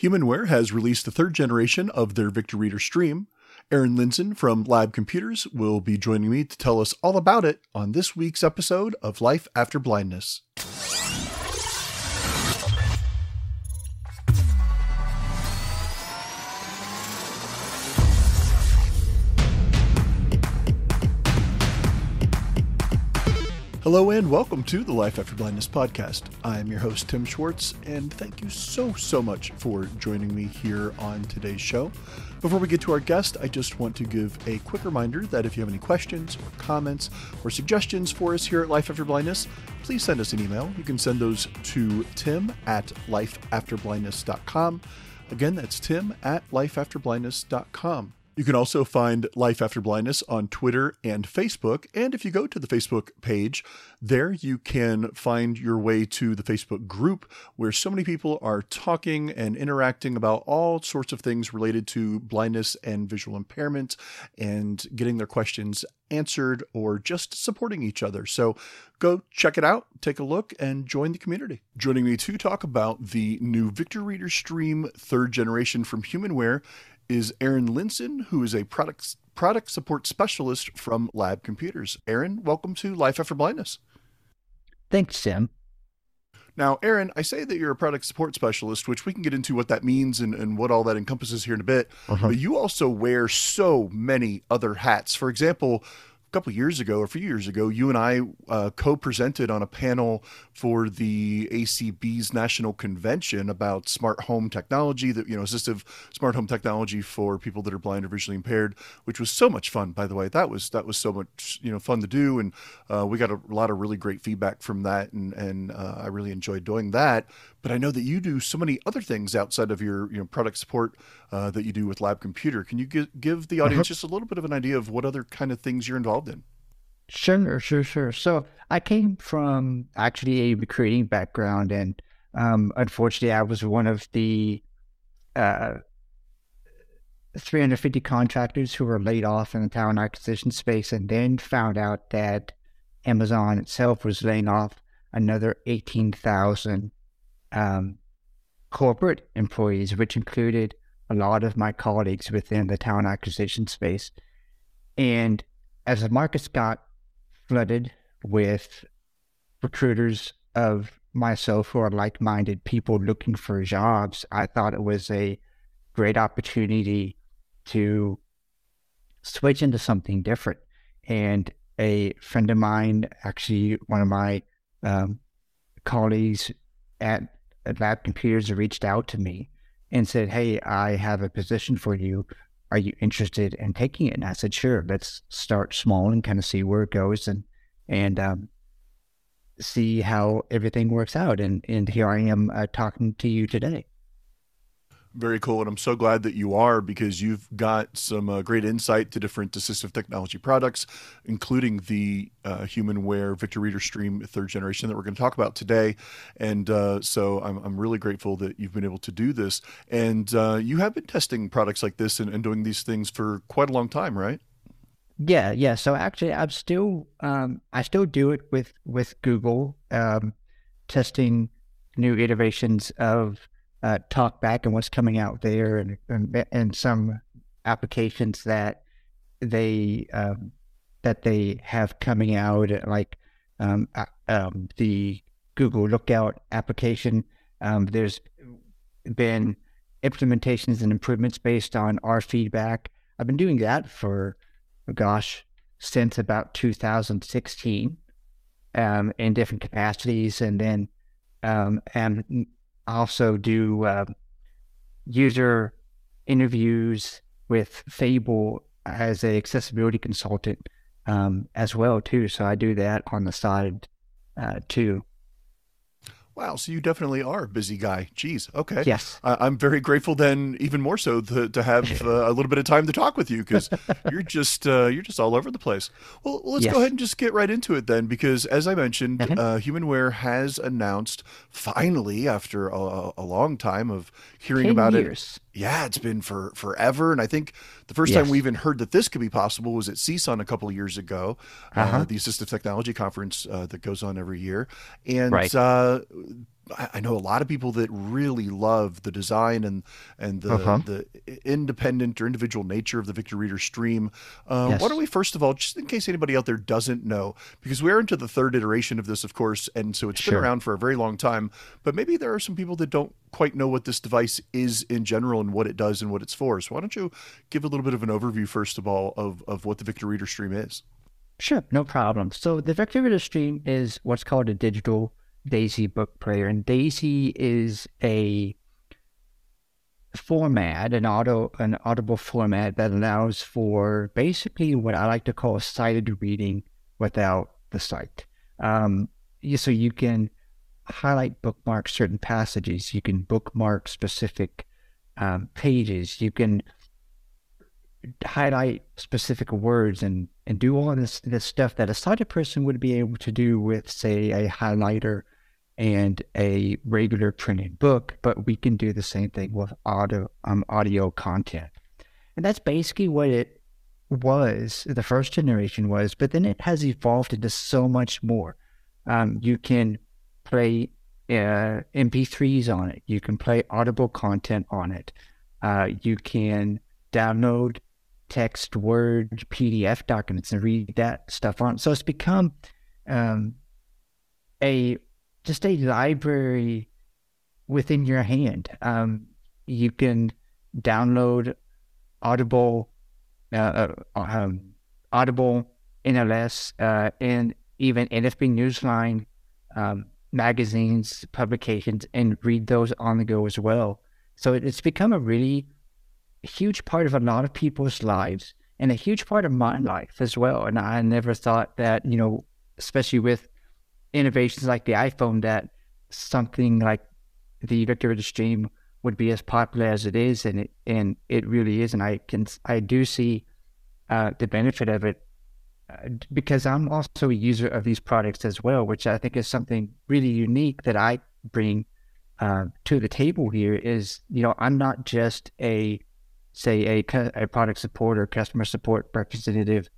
Humanware has released the third generation of their Victor Reader Stream. Aaron Linson from Lab Computers will be joining me to tell us all about it on this week's episode of Life After Blindness. Hello and welcome to the Life After Blindness podcast. I'm your host, Tim Schwartz, and thank you so, so much for joining me here on today's show. Before we get to our guest, I just want to give a quick reminder that if you have any questions or comments or suggestions for us here at Life After Blindness, please send us an email. You can send those to tim at lifeafterblindness.com. Again, that's tim at lifeafterblindness.com. You can also find Life After Blindness on Twitter and Facebook. And if you go to the Facebook page, there you can find your way to the Facebook group where so many people are talking and interacting about all sorts of things related to blindness and visual impairment and getting their questions answered or just supporting each other. So go check it out, take a look, and join the community. Joining me to talk about the new Victor Reader Stream third generation from Humanware is Aaron Linson, who is a product product support specialist from Lab Computers. Aaron, welcome to Life After Blindness. Thanks, Tim. Now, Aaron, I say that you're a product support specialist, which we can get into what that means and, and what all that encompasses here in a bit. Uh-huh. But you also wear so many other hats. For example, a couple years ago, or a few years ago, you and I uh, co-presented on a panel for the ACB's national convention about smart home technology, that you know, assistive smart home technology for people that are blind or visually impaired, which was so much fun. By the way, that was that was so much you know fun to do, and uh, we got a lot of really great feedback from that, and and uh, I really enjoyed doing that but I know that you do so many other things outside of your you know product support uh, that you do with Lab Computer. Can you give, give the audience uh-huh. just a little bit of an idea of what other kind of things you're involved in? Sure, sure, sure. So I came from actually a recruiting background, and um, unfortunately, I was one of the uh, 350 contractors who were laid off in the talent acquisition space, and then found out that Amazon itself was laying off another 18,000 um, corporate employees, which included a lot of my colleagues within the talent acquisition space. And as the markets got flooded with recruiters of myself are like minded people looking for jobs, I thought it was a great opportunity to switch into something different. And a friend of mine, actually, one of my um, colleagues at Lab Computers reached out to me and said, Hey, I have a position for you. Are you interested in taking it? And I said, Sure, let's start small and kind of see where it goes and, and, um, see how everything works out. And, and here I am uh, talking to you today. Very cool. And I'm so glad that you are because you've got some uh, great insight to different assistive technology products, including the uh, Humanware Victor Reader Stream third generation that we're going to talk about today. And uh, so I'm, I'm really grateful that you've been able to do this. And uh, you have been testing products like this and, and doing these things for quite a long time, right? Yeah, yeah. So actually, I'm still, um, I still do it with with Google, um, testing new iterations of uh, TalkBack and what's coming out there, and and, and some applications that they um, that they have coming out, like um, uh, um, the Google Lookout application. Um, there's been implementations and improvements based on our feedback. I've been doing that for, gosh, since about 2016 um, in different capacities. And then um, and also do uh, user interviews with Fable as a accessibility consultant um, as well too. So I do that on the side uh, too. Wow, so you definitely are a busy guy. Jeez, okay. Yes. Uh, I'm very grateful then, even more so, to, to have uh, a little bit of time to talk with you because you're just uh, you're just all over the place. Well, let's yes. go ahead and just get right into it then, because as I mentioned, mm-hmm. Uh, Humanware has announced finally after a, a long time of hearing about years. it yeah, it's been for forever. And I think the first yes. time we even heard that this could be possible was at CSUN a couple of years ago, uh, uh-huh. uh, the Assistive Technology Conference uh, that goes on every year. And right. uh, I know a lot of people that really love the design and and the Uh-huh. the independent or individual nature of the Victor Reader stream. Uh, Yes. Why don't we first of all, just in case anybody out there doesn't know, because we're into the third iteration of this, of course, and so it's been around for a very long time. But maybe there are some people that don't quite know what this device is in general and what it does and what it's for. So why don't you give a little bit of an overview first of all of of what the Victor Reader stream is? Sure, no problem. So the Victor Reader Stream is what's called a digital DAISY book player, and DAISY is a format, an auto, an audible format that allows for basically what I like to call sighted reading without the sight. Um, so you can highlight, bookmark certain passages. You can bookmark specific um, pages. You can highlight specific words and and do all this this stuff that a sighted person would be able to do with say a highlighter and a regular printed book but we can do the same thing with audio um, audio content. And that's basically what it was the first generation was but then it has evolved into so much more. Um, you can play uh, mp3s on it. You can play audible content on it. Uh, you can download text, Word, PDF documents and read that stuff on. So it's become um, a just a library within your hand. Um, you can download Audible, uh, uh, um, Audible, NLS, uh, and even NFB Newsline um, magazines, publications, and read those on the go as well. So it's become a really huge part of a lot of people's lives and a huge part of my life as well. And I never thought that, you know, especially with innovations like the iPhone, that something like the Victor Reader Stream would be as popular as it is, and it and it really is. And I can I do see uh, the benefit of it uh, because I'm also a user of these products as well, which I think is something really unique that I bring uh, to the table here. Is you know I'm not just a say a, a product support or customer support representative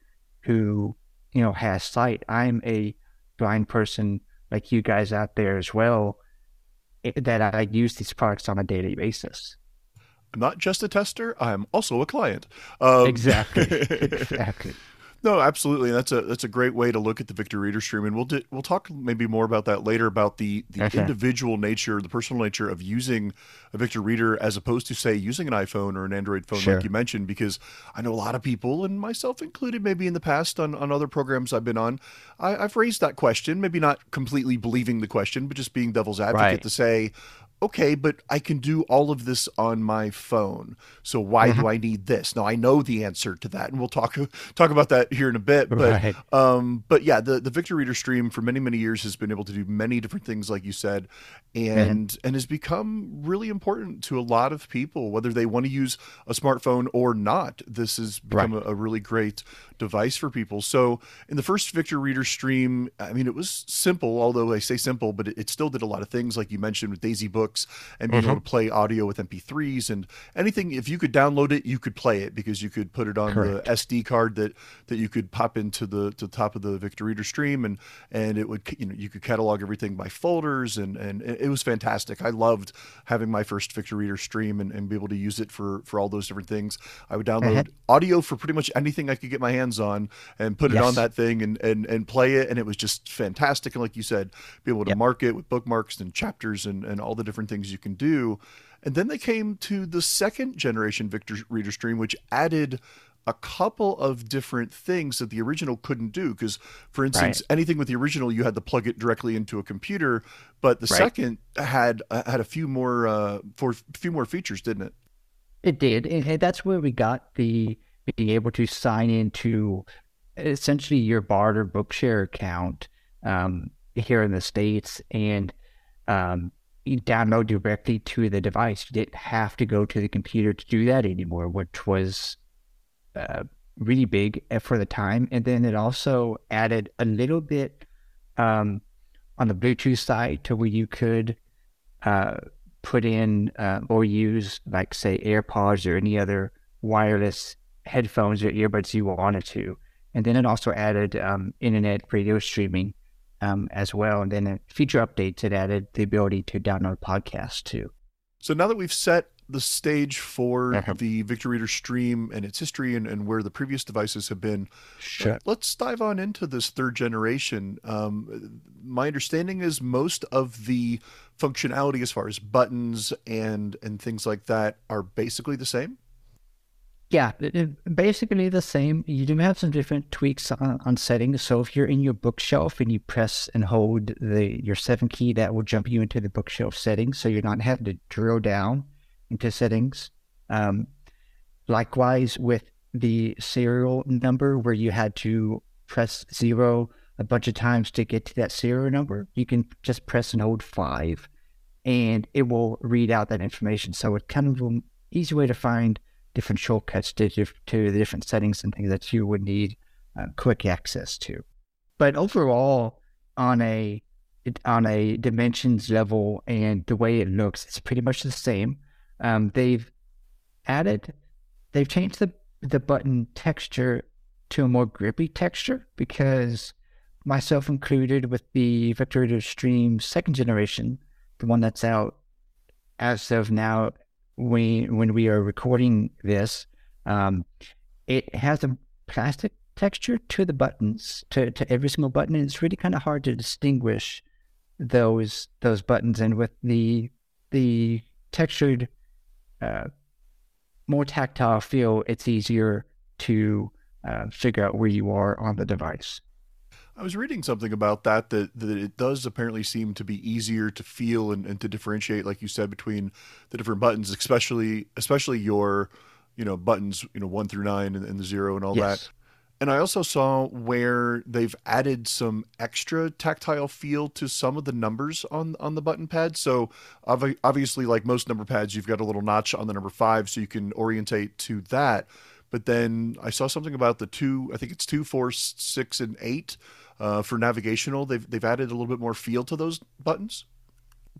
who you know has sight. I'm a blind person like you guys out there as well that i use these products on a daily basis. I'm not just a tester; I'm also a client. Um, exactly. Exactly No, absolutely. That's a that's a great way to look at the Victor Reader stream, and we'll di- we'll talk maybe more about that later about the the Okay. individual nature, the personal nature of using a Victor Reader as opposed to say using an iPhone or an Android phone, Sure. like you mentioned. Because I know a lot of people, and myself included, maybe in the past on on other programs I've been on, I, I've raised that question. Maybe not completely believing the question, but just being devil's advocate Right. to say. Okay, but I can do all of this on my phone. So why Mm-hmm. do I need this? Now I know the answer to that, and we'll talk talk about that here in a bit. But Right. um, but yeah, the the Victor Reader stream for many many years has been able to do many different things, like you said, and and has become really important to a lot of people, whether they want to use a smartphone or not. This has become a, a really great device for people. So in the first Victor Reader stream, I mean, it was simple, although I say simple, but it, it still did a lot of things, like you mentioned with Daisy Books and being able mm-hmm. to play audio with MP3s and anything. If you could download it, you could play it because you could put it on Correct. the SD card that that you could pop into the to the top of the Victor Reader stream, and and it would you know you could catalog everything by folders, and and it was fantastic. I loved having my first Victor Reader stream and, and be able to use it for for all those different things. I would download mm-hmm. audio for pretty much anything I could get my hands on and put it Yes. on that thing and and and play it, and it was just fantastic. And like you said, be able to Yep. mark it with bookmarks and chapters and and all the different things you can do. And then they came to the second generation Victor Reader stream, which added a couple of different things that the original couldn't do. Because, for instance, anything with the original, you had to plug it directly into a computer, but the Right. second had uh, had a few more uh, for a few more features, didn't it? It did, and that's where we got the being able to sign into essentially your Bard or Bookshare account um, here in the states, and um, download directly to the device. You didn't have to go to the computer to do that anymore, which was uh, really big for the time. And then it also added a little bit um, on the Bluetooth side to where you could uh, put in uh, or use, like, say, AirPods or any other wireless headphones or earbuds you wanted to. And then it also added um, internet radio streaming um, as well. And then in future updates, it added the ability to download podcasts too. So now that we've set the stage for uh-huh. the Victor Reader stream and its history and, and where the previous devices have been. Sure. let's dive on into this third generation. Um, my understanding is most of the functionality as far as buttons and and things like that are basically the same. Yeah, basically the same. You do have some different tweaks on, on, settings. So if you're in your bookshelf and you press and hold the your seven key, that will jump you into the bookshelf settings. So you're not having to drill down into settings. Um, likewise with the serial number where you had to press zero a bunch of times to get to that serial number, you can just press and hold five and it will read out that information. So it's kind of an easy way to find different shortcuts to, to the different settings and things that you would need uh, quick access to. But overall, on a on a dimensions level and the way it looks, it's pretty much the same. Um, they've added, they've changed the the button texture to a more grippy texture because myself included with the Victor Stream second generation, the one that's out as of now, we when we are recording this, um, it has a plastic texture to the buttons, to, to every single button, and it's really kind of hard to distinguish those those buttons. And with the the textured uh, more tactile feel, it's easier to uh, figure out where you are on the device. I was reading something about that, that that it does apparently seem to be easier to feel and, and to differentiate, like you said, between the different buttons, especially especially your, you know, buttons, you know, one through nine and, and the zero and all yes. that. And I also saw where they've added some extra tactile feel to some of the numbers on on the button pad. So obviously, like most number pads, you've got a little notch on the number five, so you can orientate to that. But then I saw something about the two. I think it's two, four, six, and eight uh, for navigational. They've they've added a little bit more feel to those buttons.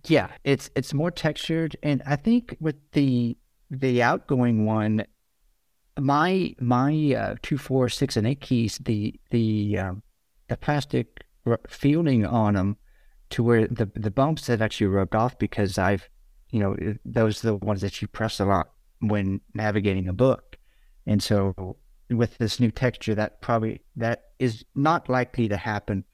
Yeah, it's it's more textured, and I think with the the outgoing one, my my uh, two, four, six, and eight keys, the the um, the plastic feeling on them to where the the bumps have actually rubbed off because I've you know those are the ones that you press a lot when navigating a book, and so with this new texture, that probably that is not likely to happen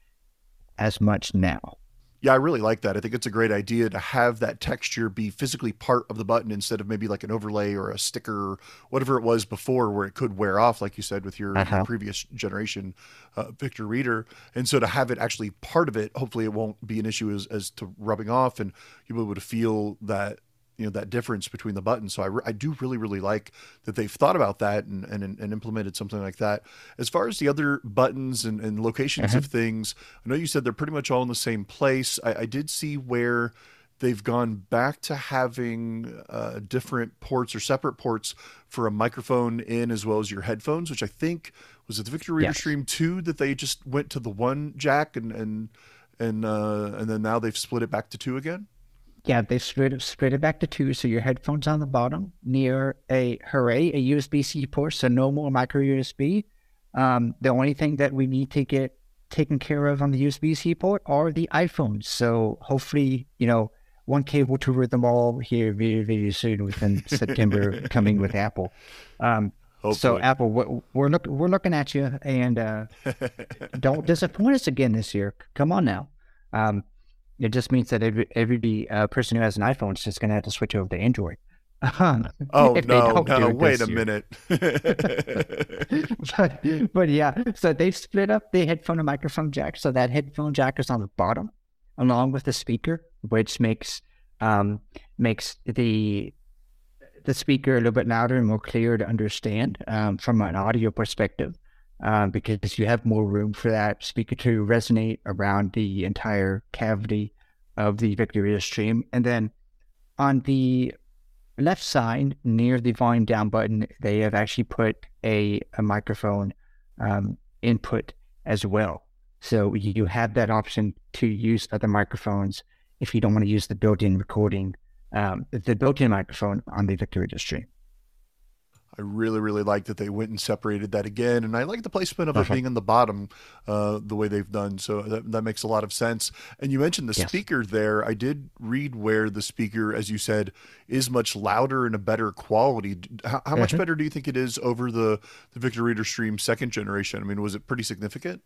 as much now. Yeah, I really like that. I think it's a great idea to have that texture be physically part of the button instead of maybe like an overlay or a sticker or whatever it was before where it could wear off, like you said, with your, uh-huh. previous generation uh, Victor Reader. And so to have it actually part of it, hopefully it won't be an issue as, as to rubbing off and you'll be able to feel that you know that difference between the buttons. So I, re- I do really really like that they've thought about that and, and and implemented something like that. As far as the other buttons and, and locations of mm-hmm. things, I know you said they're pretty much all in the same place. I, I did see where they've gone back to having uh, different ports or separate ports for a microphone in as well as your headphones, which I think was it the Victor Reader yes. Stream two that they just went to the one jack and and and uh, and then now they've split it back to two again yeah, they split it, it back to two. So your headphones on the bottom near a hooray, a USB C port. So no more micro USB. Um, the only thing that we need to get taken care of on the USB C port are the iPhones. So hopefully, you know, one cable to rid them all here very, very soon within September coming with Apple. Um, so Apple, we're, we're, look, we're looking at you and uh, don't disappoint us again this year. Come on now. Um, it just means that every, every uh, person who has an iPhone is just going to have to switch over to Android. oh no, no! Wait a year. minute. but, but yeah, so they split up the headphone and microphone jack. So that headphone jack is on the bottom, along with the speaker, which makes um, makes the the speaker a little bit louder and more clear to understand um, from an audio perspective um, because you have more room for that speaker to resonate around the entire cavity of the Victor Reader stream. And then on the left side, near the volume down button, they have actually put a, a microphone um, input as well. So you have that option to use other microphones if you don't want to use the built-in recording, um, the built-in microphone on the Victor Reader stream. I really, really like that they went and separated that again. And I like the placement of it being in the bottom uh, the way they've done. So that, that makes a lot of sense. And you mentioned the yes. speaker there. I did read where the speaker, as you said, is much louder and a better quality. How, how much mm-hmm. better do you think it is over the, the Victor Reader Stream second generation? I mean, was it pretty significant?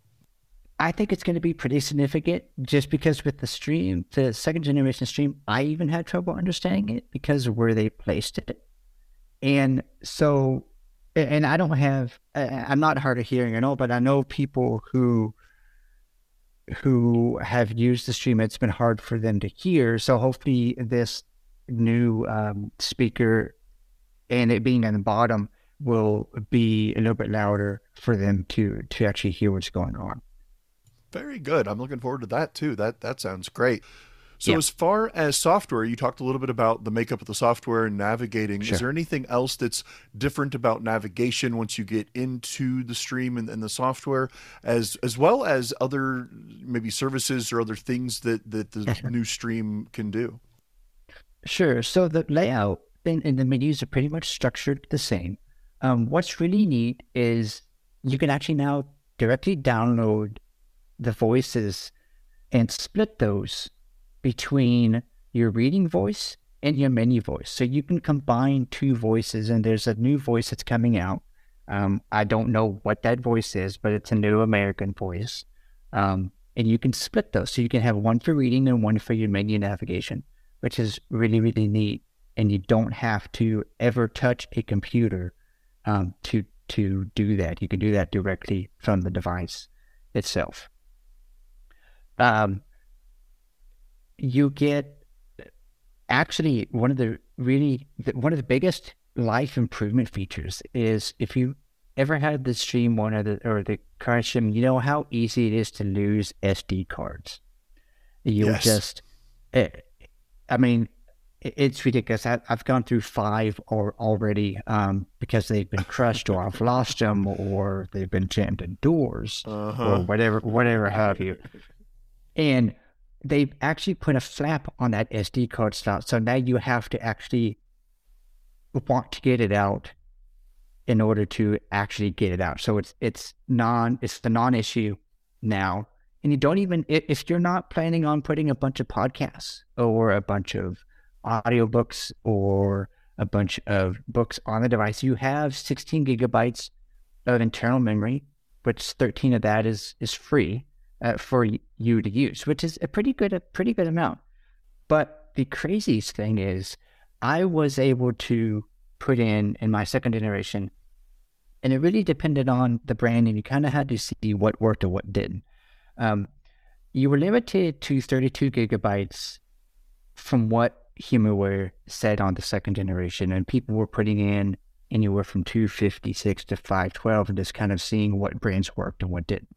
I think it's going to be pretty significant just because with the stream, the second generation stream, I even had trouble understanding it because of where they placed it. And so, and I don't have, I'm not hard of hearing at all, but I know people who, who have used the stream, it's been hard for them to hear. So hopefully this new um, speaker and it being on the bottom will be a little bit louder for them to, to actually hear what's going on. Very good. I'm looking forward to that too. That that sounds great. So, yeah. as far as software, you talked a little bit about the makeup of the software and navigating. Sure. Is there anything else that's different about navigation once you get into the stream and, and, the software, as as well as other maybe services or other things that that the new stream can do? Sure. So the layout and, and the menus are pretty much structured the same. Um, what's really neat is you can actually now directly download the voices and split those between your reading voice and your menu voice. So you can combine two voices, and there's a new voice that's coming out. Um, I don't know what that voice is, but it's a new American voice. Um, and you can split those. So you can have one for reading and one for your menu navigation, which is really, really neat. And you don't have to ever touch a computer um, to to do that. You can do that directly from the device itself. Um, you get actually one of the really one of the biggest life improvement features is if you ever had the stream one or the or the car stream, you know how easy it is to lose SD cards. You'll yes. just, it, eh, I mean, it's ridiculous. I, have gone through five or already um, because they've been crushed or I've lost them or they've been jammed in doors uh-huh. or whatever, whatever have you. And they've actually put a flap on that SD card slot. So now you have to actually want to get it out in order to actually get it out. So it's it's non it's the non-issue now. And you don't even if you're not planning on putting a bunch of podcasts or a bunch of audiobooks or a bunch of books on the device, you have 16 gigabytes of internal memory, which 13 of that is is free uh, for you to use, which is a pretty good, a pretty good amount. But the craziest thing is, I was able to put in in my second generation, and it really depended on the brand, and you kind of had to see what worked or what didn't. Um, you were limited to 32 gigabytes from what HumanWare said on the second generation, and people were putting in anywhere from 256 to 512 and just kind of seeing what brands worked and what didn't.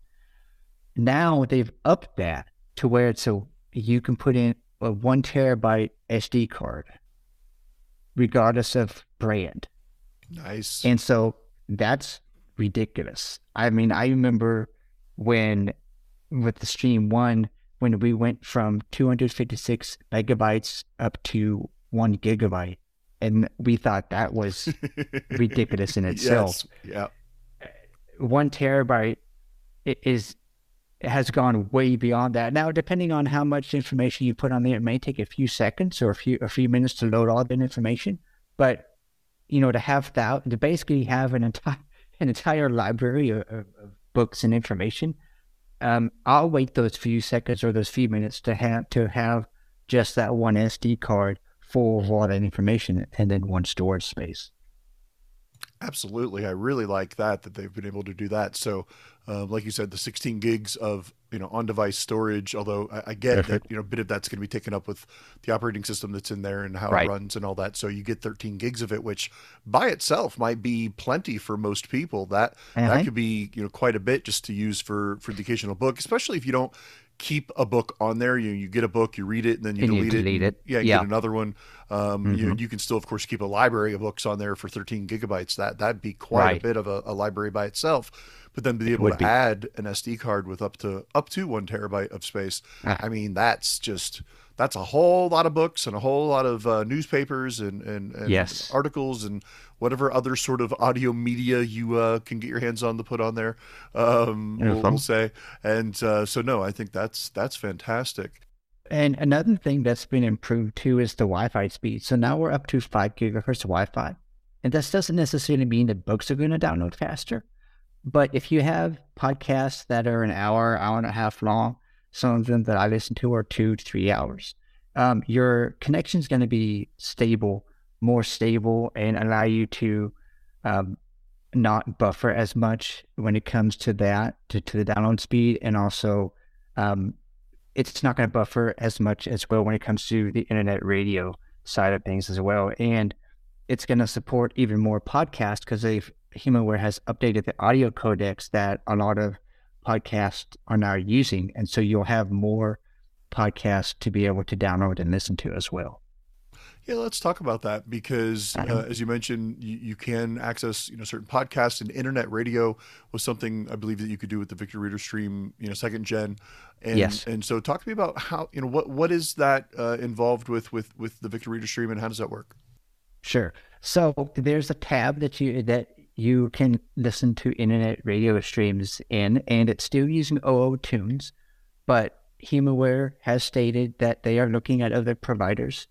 Now they've upped that to where it's so you can put in a one terabyte SD card, regardless of brand. Nice. And so that's ridiculous. I mean, I remember when with the Stream One, when we went from 256 megabytes up to one gigabyte, and we thought that was ridiculous in itself. Yes. Yeah. One terabyte is has gone way beyond that. Now, depending on how much information you put on there, it may take a few seconds or a few a few minutes to load all that information. But you know, to have that, to basically have an entire an entire library of, of books and information, um, I'll wait those few seconds or those few minutes to have to have just that one SD card full of all that information and then one storage space. Absolutely, I really like that that they've been able to do that. So, uh, like you said, the 16 gigs of you know on-device storage. Although I, I get Perfect. that you know a bit of that's going to be taken up with the operating system that's in there and how right. it runs and all that. So you get 13 gigs of it, which by itself might be plenty for most people. That uh-huh. that could be you know quite a bit just to use for for the occasional book, especially if you don't keep a book on there. You you get a book, you read it, and then you, and delete, you delete it. it. Yeah, yeah. get another one. Um, mm-hmm. you, you can still, of course, keep a library of books on there for 13 gigabytes. That that'd be quite right. a bit of a, a, library by itself. But then be able to be. add an SD card with up to up to one terabyte of space. Ah. I mean, that's just that's a whole lot of books and a whole lot of uh, newspapers and, and, and yes. articles and whatever other sort of audio media you uh, can get your hands on to put on there. Um, we'll, we'll, say, and uh, so no, I think that's that's fantastic. And another thing that's been improved too is the Wi-Fi speed. So now we're up to five gigahertz Wi-Fi, and this doesn't necessarily mean that books are going to download faster. But if you have podcasts that are an hour, hour and a half long, some of them that I listen to are two to three hours. Um, your connection is going to be stable, more stable, and allow you to um, not buffer as much when it comes to that, to, to the download speed. And also, um, it's not going to buffer as much as well when it comes to the internet radio side of things as well. And it's going to support even more podcasts because they've HumanWare has updated the audio codecs that a lot of podcasts are now using. And so you'll have more podcasts to be able to download and listen to as well. Yeah, let's talk about that because, uh, as you mentioned, you, you, can access you know certain podcasts and internet radio was something I believe that you could do with the Victor Reader Stream, you know, second gen. And, yes. And so, talk to me about how you know what what is that uh, involved with with with the Victor Reader Stream and how does that work? Sure. So there's a tab that you that you can listen to internet radio streams in, and it's still using OO tunes, but HumanWare has stated that they are looking at other providers.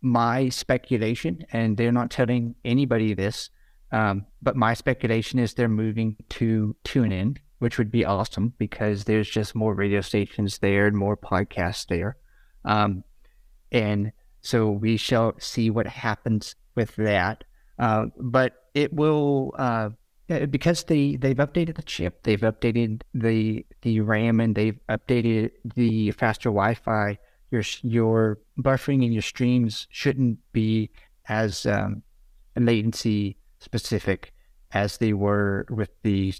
My speculation, and they're not telling anybody this, um, but my speculation is they're moving to TuneIn, which would be awesome because there's just more radio stations there and more podcasts there. Um, and so we shall see what happens with that. Uh, but it will uh, because they they've updated the chip, they've updated the the RAM, and they've updated the faster Wi-Fi. Your your buffering and your streams shouldn't be as um, latency specific as they were with the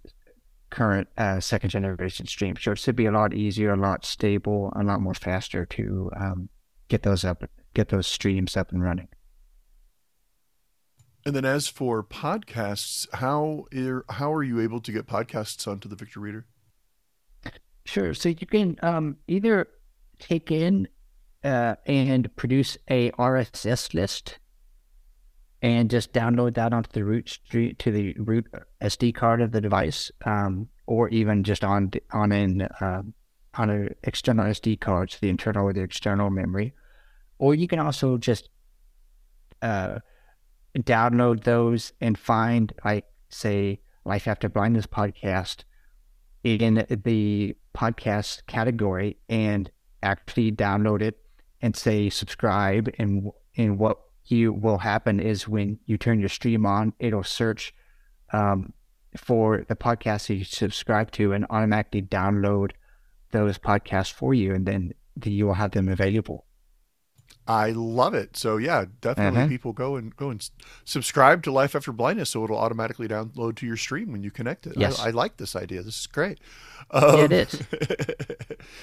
current uh, second generation stream. So it should be a lot easier, a lot stable, a lot more faster to um, get those up, get those streams up and running. And then as for podcasts, how are, how are you able to get podcasts onto the Victor Reader? Sure. So you can um, either take in uh, and produce a RSS list and just download that onto the root street to the root SD card of the device, um, or even just on on an uh, on an external SD card, so the internal or the external memory. Or you can also just uh, download those and find, like, say, Life After Blindness podcast in the podcast category and actually download it and say subscribe. And, and what you will happen is when you turn your stream on, it'll search um, for the podcast that you subscribe to and automatically download those podcasts for you. And then you will have them available. I love it. So yeah, definitely mm-hmm. people go and go and subscribe to Life After Blindness, so it'll automatically download to your stream when you connect it. Yes. I, I like this idea. This is great. Um, yeah, it is.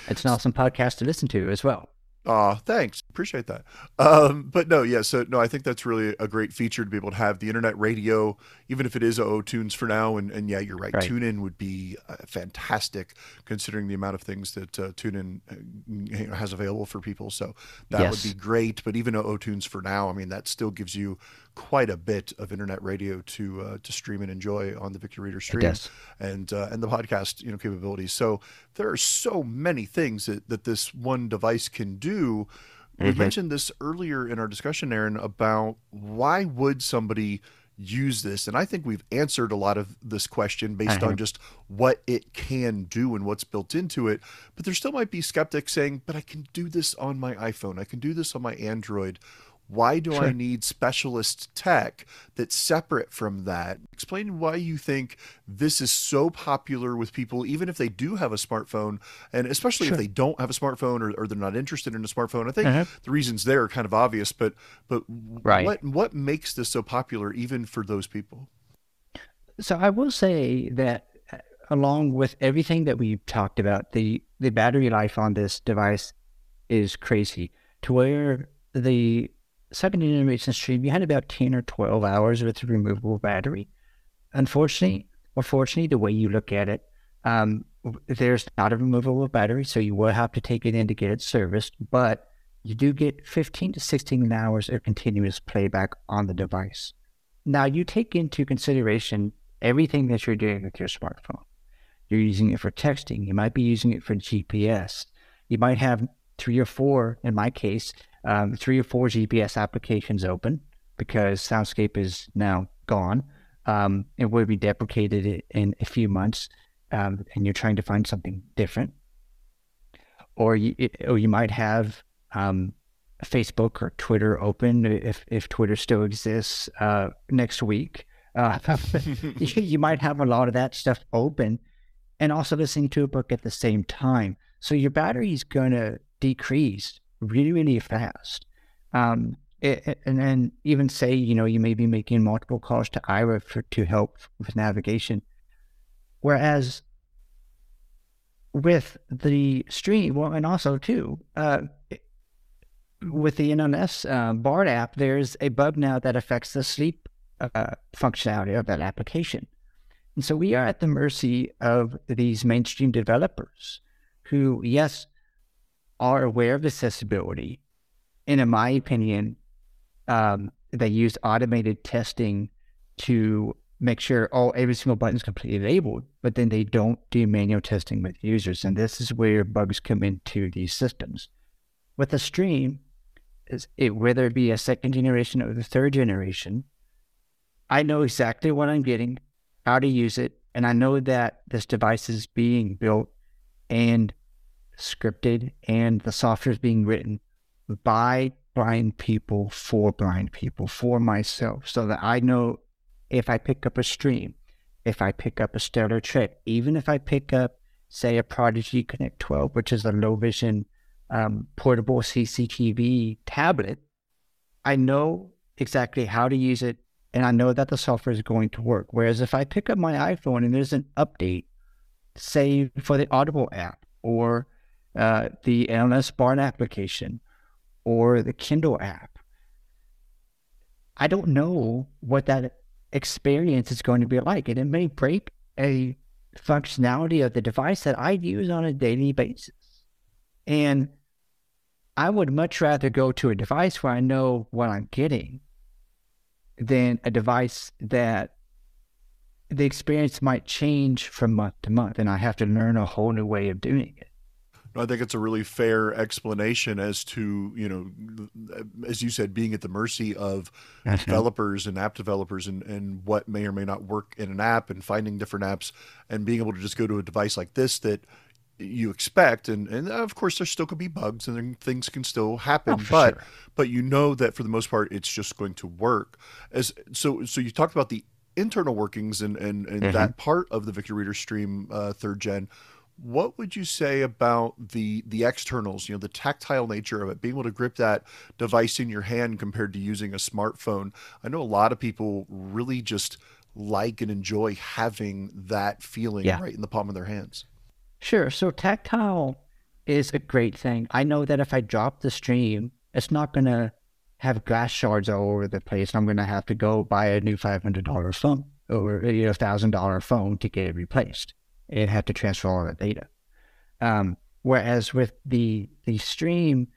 it's an awesome podcast to listen to as well. Aw, thanks. Appreciate that. Um, but no, yeah, so no, I think that's really a great feature to be able to have the internet radio, even if it is OO tunes for now. And, and yeah, you're right. right. TuneIn would be uh, fantastic considering the amount of things that uh, TuneIn uh, has available for people. So that yes. would be great. But even OO tunes for now, I mean, that still gives you quite a bit of internet radio to uh, to stream and enjoy on the Victor Reader stream yes. and uh, and the podcast you know capabilities. So there are so many things that, that this one device can do. Mm-hmm. We mentioned this earlier in our discussion, Aaron, about why would somebody use this? And I think we've answered a lot of this question based uh-huh. on just what it can do and what's built into it. But there still might be skeptics saying, but I can do this on my iPhone, I can do this on my Android. Why do sure. I need specialist tech that's separate from that? Explain why you think this is so popular with people, even if they do have a smartphone, and especially sure. if they don't have a smartphone or, or, they're not interested in a smartphone. I think uh-huh. the reasons there are kind of obvious, but but right. what what makes this so popular even for those people? So I will say that uh, along with everything that we've talked about, the the battery life on this device is crazy to where the second generation stream, you had about 10 or 12 hours with a removable battery. Unfortunately, or fortunately, the way you look at it, um, there's not a removable battery, so you will have to take it in to get it serviced. But you do get 15 to 16 hours of continuous playback on the device. Now, you take into consideration everything that you're doing with your smartphone. You're using it for texting, you might be using it for GPS, you might have three or four, in my case, um, three or four GPS applications open because Soundscape is now gone. Um, it will be deprecated in a few months, um, and you're trying to find something different. Or you, or you might have um, Facebook or Twitter open if if Twitter still exists uh, next week. Uh, you might have a lot of that stuff open, and also listening to a book at the same time. So your battery is going to decrease really really fast. Um, it, and then even say you know you may be making multiple calls to Aira for, to help with navigation, whereas with the stream, well, and also too, uh, with the NLS uh, Bard app, there's a bug now that affects the sleep uh, functionality of that application. And so we are at the mercy of these mainstream developers who, yes, are aware of accessibility. And in my opinion, um, they use automated testing to make sure all every single button is completely labeled, but then they don't do manual testing with users. And this is where bugs come into these systems. With a stream, it, whether it be a second generation or the third generation, I know exactly what I'm getting, how to use it, and I know that this device is being built and scripted and the software is being written by blind people for blind people, for myself, so that I know if I pick up a stream, if I pick up a Stellar Trek, even if I pick up, say, a Prodigi Connect 12, which is a low vision um, portable CCTV tablet, I know exactly how to use it and I know that the software is going to work. Whereas if I pick up my iPhone and there's an update, say for the Audible app or uh, the NLS Bard application or the Kindle app, I don't know what that experience is going to be like. And it may break a functionality of the device that I use on a daily basis. And I would much rather go to a device where I know what I'm getting than a device that the experience might change from month to month and I have to learn a whole new way of doing it. I think it's a really fair explanation as to, you know, as you said, being at the mercy of developers and app developers and, and what may or may not work in an app and finding different apps and being able to just go to a device like this that you expect and and of course there still could be bugs and things can still happen oh, but sure. but you know that for the most part it's just going to work as so so you talked about the internal workings and and, and mm-hmm. that part of the Victor Reader Stream uh, third gen what would you say about the the externals you know the tactile nature of it being able to grip that device in your hand compared to using a smartphone i know a lot of people really just like and enjoy having that feeling yeah. right in the palm of their hands Sure. So tactile is a great thing. I know that if I drop the stream, it's not going to have glass shards all over the place. I'm going to have to go buy a new $500 phone or you know, $1,000 phone to get it replaced and have to transfer all the data. Um, whereas with the the stream,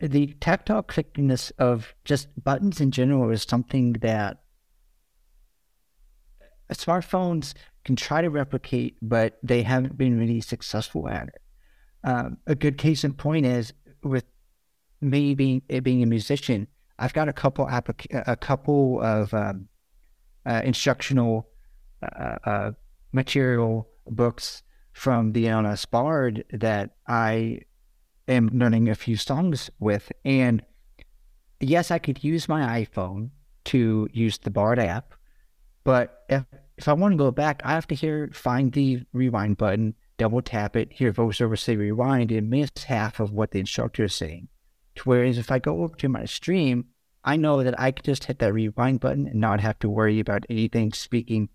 the tactile clickiness of just buttons in general is something that smartphones can try to replicate, but they haven't been really successful at it. Um, a good case in point is with me being being a musician. I've got a couple applica- a couple of um, uh, instructional uh, uh, material books from the NLS Bard that I am learning a few songs with, and yes, I could use my iPhone to use the Bard app, but if if I want to go back, I have to hear find the rewind button, double tap it, hear voiceover say rewind, and miss half of what the instructor is saying. Whereas if I go over to my stream, I know that I can just hit that rewind button and not have to worry about anything speaking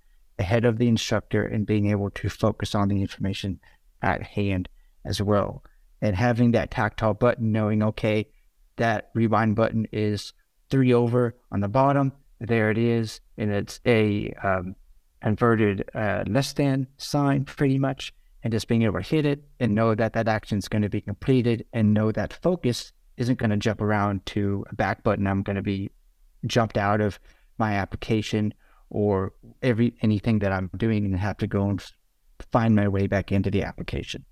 ahead of the instructor and being able to focus on the information at hand as well. And having that tactile button, knowing, okay, that rewind button is three over on the bottom. There it is. And it's a um, inverted uh, less than sign pretty much and just being able to hit it and know that that action is going to be completed and know that focus isn't going to jump around to a back button. I'm going to be jumped out of my application or every anything that I'm doing and have to go and find my way back into the application.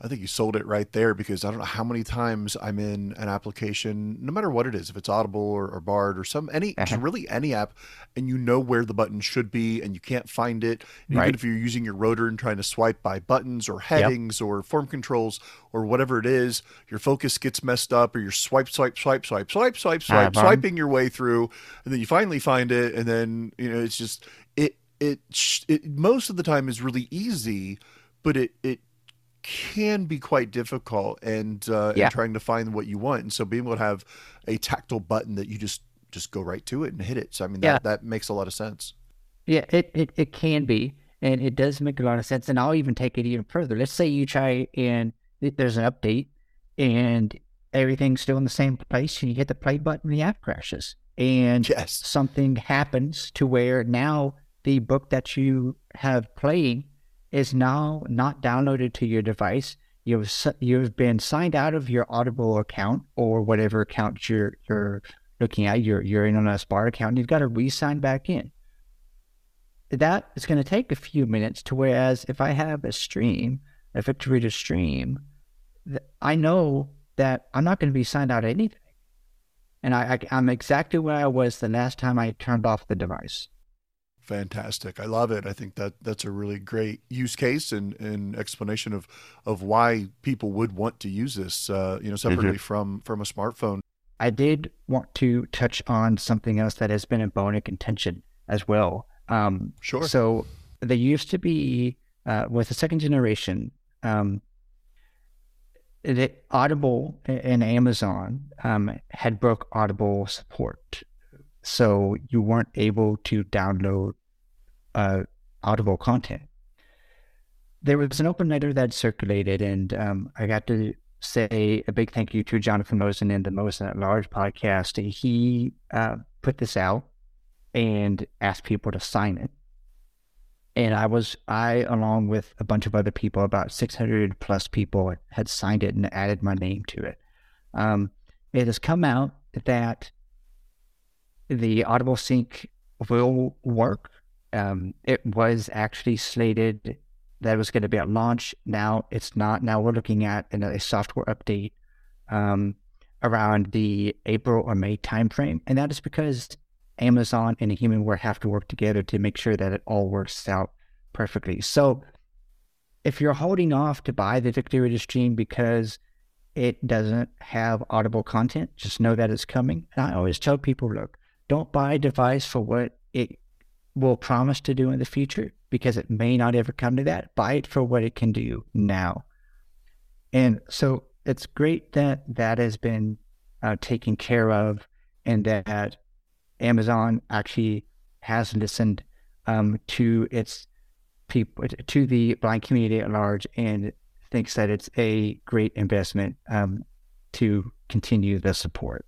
I think you sold it right there because I don't know how many times I'm in an application, no matter what it is, if it's Audible or, or Bard or some any uh-huh. really any app, and you know where the button should be and you can't find it. Right. Even if you're using your rotor and trying to swipe by buttons or headings yep. or form controls or whatever it is, your focus gets messed up or you're swipe, swipe, swipe, swipe, swipe, swipe, swipe, uh-huh. swiping your way through, and then you finally find it, and then you know it's just it it, it most of the time is really easy, but it it can be quite difficult and uh, yeah. and trying to find what you want. And so being able to have a tactile button that you just just go right to it and hit it. So I mean that yeah. that makes a lot of sense. Yeah, it, it it can be. And it does make a lot of sense. And I'll even take it even further. Let's say you try and there's an update and everything's still in the same place and you hit the play button and the app crashes. And yes. something happens to where now the book that you have playing is now not downloaded to your device. You've you've been signed out of your Audible account or whatever account you're you're looking at. You're you're in on a Spark account. You've got to re-sign back in. That is going to take a few minutes. To whereas if I have a stream, a Victor Reader stream, I know that I'm not going to be signed out of anything, and I, I I'm exactly where I was the last time I turned off the device fantastic. I love it. I think that that's a really great use case and, and explanation of of why people would want to use this, uh, you know, separately mm-hmm. from from a smartphone. I did want to touch on something else that has been a bone of contention as well. Um, sure. So there used to be uh, with the second generation, um, the Audible and Amazon um, had broke Audible support so you weren't able to download uh, Audible content. There was an open letter that circulated, and um, I got to say a big thank you to Jonathan Mosen and the Mosen at Large podcast. He uh, put this out and asked people to sign it. And I was, I, along with a bunch of other people, about 600 plus people, had signed it and added my name to it. Um, it has come out that the Audible Sync will work. Um, it was actually slated that was going to be at launch. Now it's not. Now we're looking at a software update um, around the April or May timeframe, and that is because Amazon and Humanware have to work together to make sure that it all works out perfectly. So, if you're holding off to buy the Victor Reader Stream because it doesn't have audible content, just know that it's coming. And I always tell people, look, don't buy a device for what it will promise to do in the future because it may not ever come to that. Buy it for what it can do now. And so it's great that that has been uh, taken care of and that Amazon actually has listened um, to its people, to the blind community at large, and thinks that it's a great investment um, to continue the support.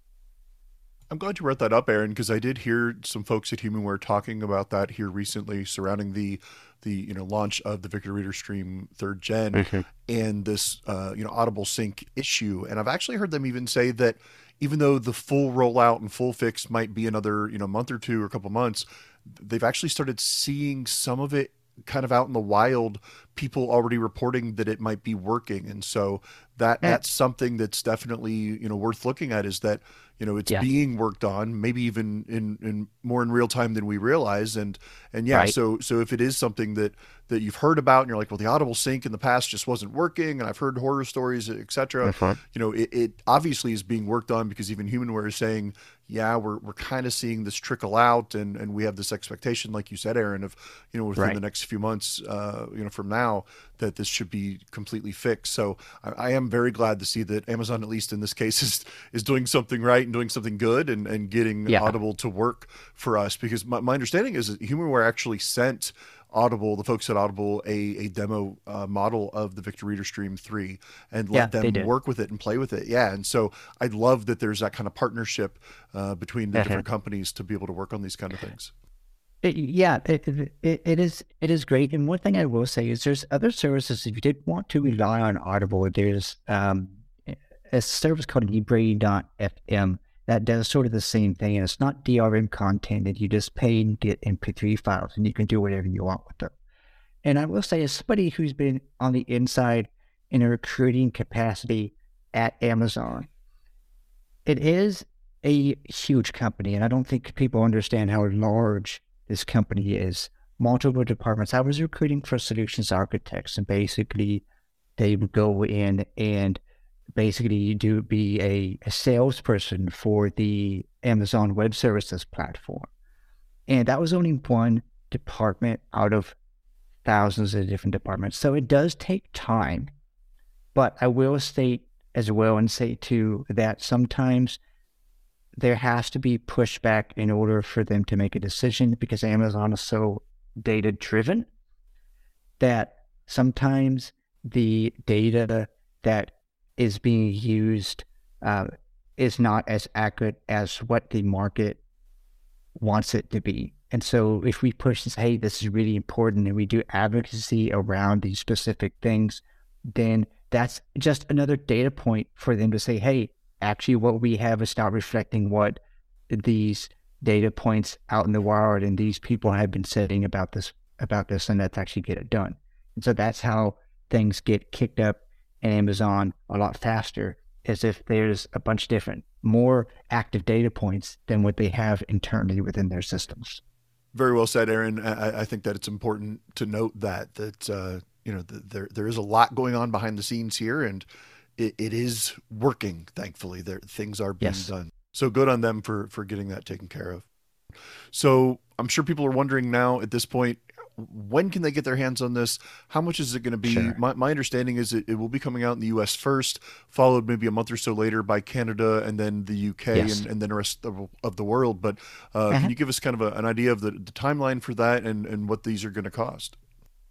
I'm glad you brought that up, Aaron, because I did hear some folks at Humanware talking about that here recently surrounding the the you know launch of the Victor Reader Stream third general mm-hmm. and this uh, you know Audible Sync issue. And I've actually heard them even say that even though the full rollout and full fix might be another you know month or two or a couple months, they've actually started seeing some of it kind of out in the wild people already reporting that it might be working and so that that's something that's definitely you know worth looking at is that you know it's yeah. being worked on maybe even in in more in real time than we realize and and yeah right. so so if it is something that that you've heard about and you're like well the audible sync in the past just wasn't working and i've heard horror stories etc you know it, it obviously is being worked on because even humanware is saying yeah we're, we're kind of seeing this trickle out and and we have this expectation like you said aaron of you know within right. the next few months uh you know from now that this should be completely fixed so I, I am very glad to see that amazon at least in this case is is doing something right and doing something good and, and getting yeah. Audible to work for us because my, my understanding is that Humanware actually sent Audible, the folks at Audible, a, a demo uh, model of the Victor Reader Stream 3 and let yeah, them work with it and play with it. Yeah. And so I'd love that there's that kind of partnership uh, between the different companies to be able to work on these kind of things. It, yeah, it, it, it is it is great. And one thing I will say is there's other services if you did want to rely on Audible, there's um, a service called Libro.fm that does sort of the same thing. And it's not DRM content that you just pay and get MP3 files and you can do whatever you want with them. And I will say, as somebody who's been on the inside in a recruiting capacity at Amazon, it is a huge company. And I don't think people understand how large this company is. Multiple departments. I was recruiting for solutions architects, and basically, they would go in and basically do be a, a salesperson for the Amazon Web Services platform. And that was only one department out of thousands of different departments. So it does take time. But I will state as well and say too that sometimes there has to be pushback in order for them to make a decision because Amazon is so data driven that sometimes the data that is being used uh, is not as accurate as what the market wants it to be. And so if we push this, hey, this is really important, and we do advocacy around these specific things, then that's just another data point for them to say, hey, actually what we have is not reflecting what these data points out in the wild and these people have been saying about this about this and let's actually get it done. And so that's how things get kicked up in Amazon a lot faster as if there's a bunch of different, more active data points than what they have internally within their systems. Very well said, Aaron. I, I think that it's important to note that that uh, you know the, there there is a lot going on behind the scenes here, and it, it is working. Thankfully, there things are being yes. done. So good on them for for getting that taken care of. So I'm sure people are wondering now at this point, when can they get their hands on this? How much is it going to be? Sure. My, my understanding is it, it will be coming out in the US first, followed maybe a month or so later by Canada and then the UK yes. and, and then the rest of, of the world. But uh, uh-huh. can you give us kind of a, an idea of the, the timeline for that and, and what these are going to cost?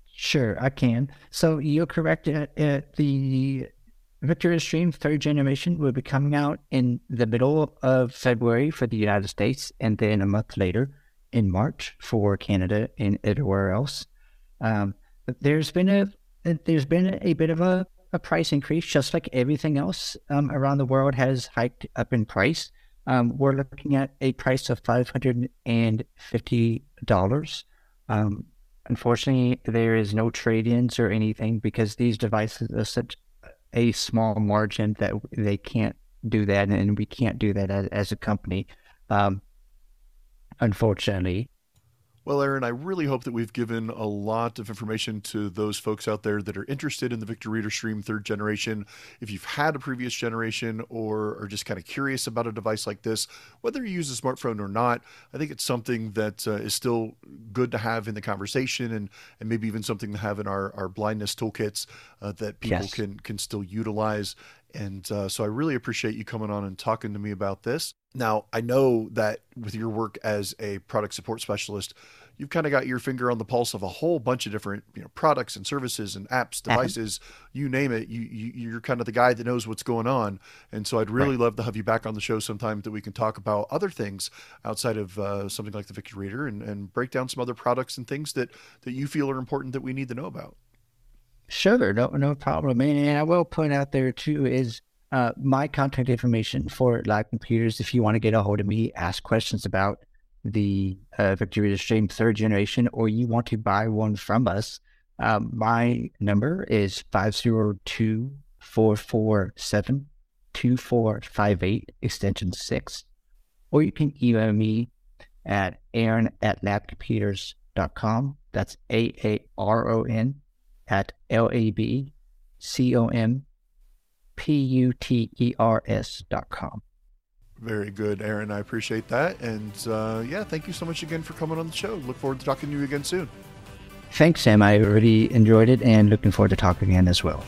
Sure, I can. So you're correct. At, at the Victor Stream third generation will be coming out in the middle of February for the United States, and then a month later in March for Canada and everywhere else. Um, there's been a there's been a bit of a, a price increase, just like everything else um, around the world has hiked up in price. Um, we're looking at a price of five hundred and fifty dollars. Um, unfortunately, there is no trade-ins or anything because these devices are such a small margin that they can't do that, and we can't do that as, as a company. Um, unfortunately. Well, Aaron, I really hope that we've given a lot of information to those folks out there that are interested in the Victor Reader Stream third generation. If you've had a previous generation or are just kind of curious about a device like this, whether you use a smartphone or not, I think it's something that uh, is still good to have in the conversation and, and maybe even something to have in our, our blindness toolkits uh, that people yes. can, can still utilize. And uh, so I really appreciate you coming on and talking to me about this. Now, I know that with your work as a product support specialist, you've kind of got your finger on the pulse of a whole bunch of different you know products and services and apps, uh-huh. devices, you name it. You, you are kind of the guy that knows what's going on. And so I'd really right. love to have you back on the show sometime that we can talk about other things outside of uh, something like the Victor Reader and, and break down some other products and things that that you feel are important that we need to know about. Sure, no, no problem. And I will point out there too is uh, my contact information for lab computers. If you want to get a hold of me, ask questions about the uh, Victor Stream third generation, or you want to buy one from us, um, my number is 502 447 2458, extension 6. Or you can email me at aaron at labcomputers.com. That's A A R O N at L A B C O M P U T E R S dot com. Very good, Aaron. I appreciate that. And uh, yeah, thank you so much again for coming on the show. Look forward to talking to you again soon. Thanks, Sam. I really enjoyed it and looking forward to talking again as well.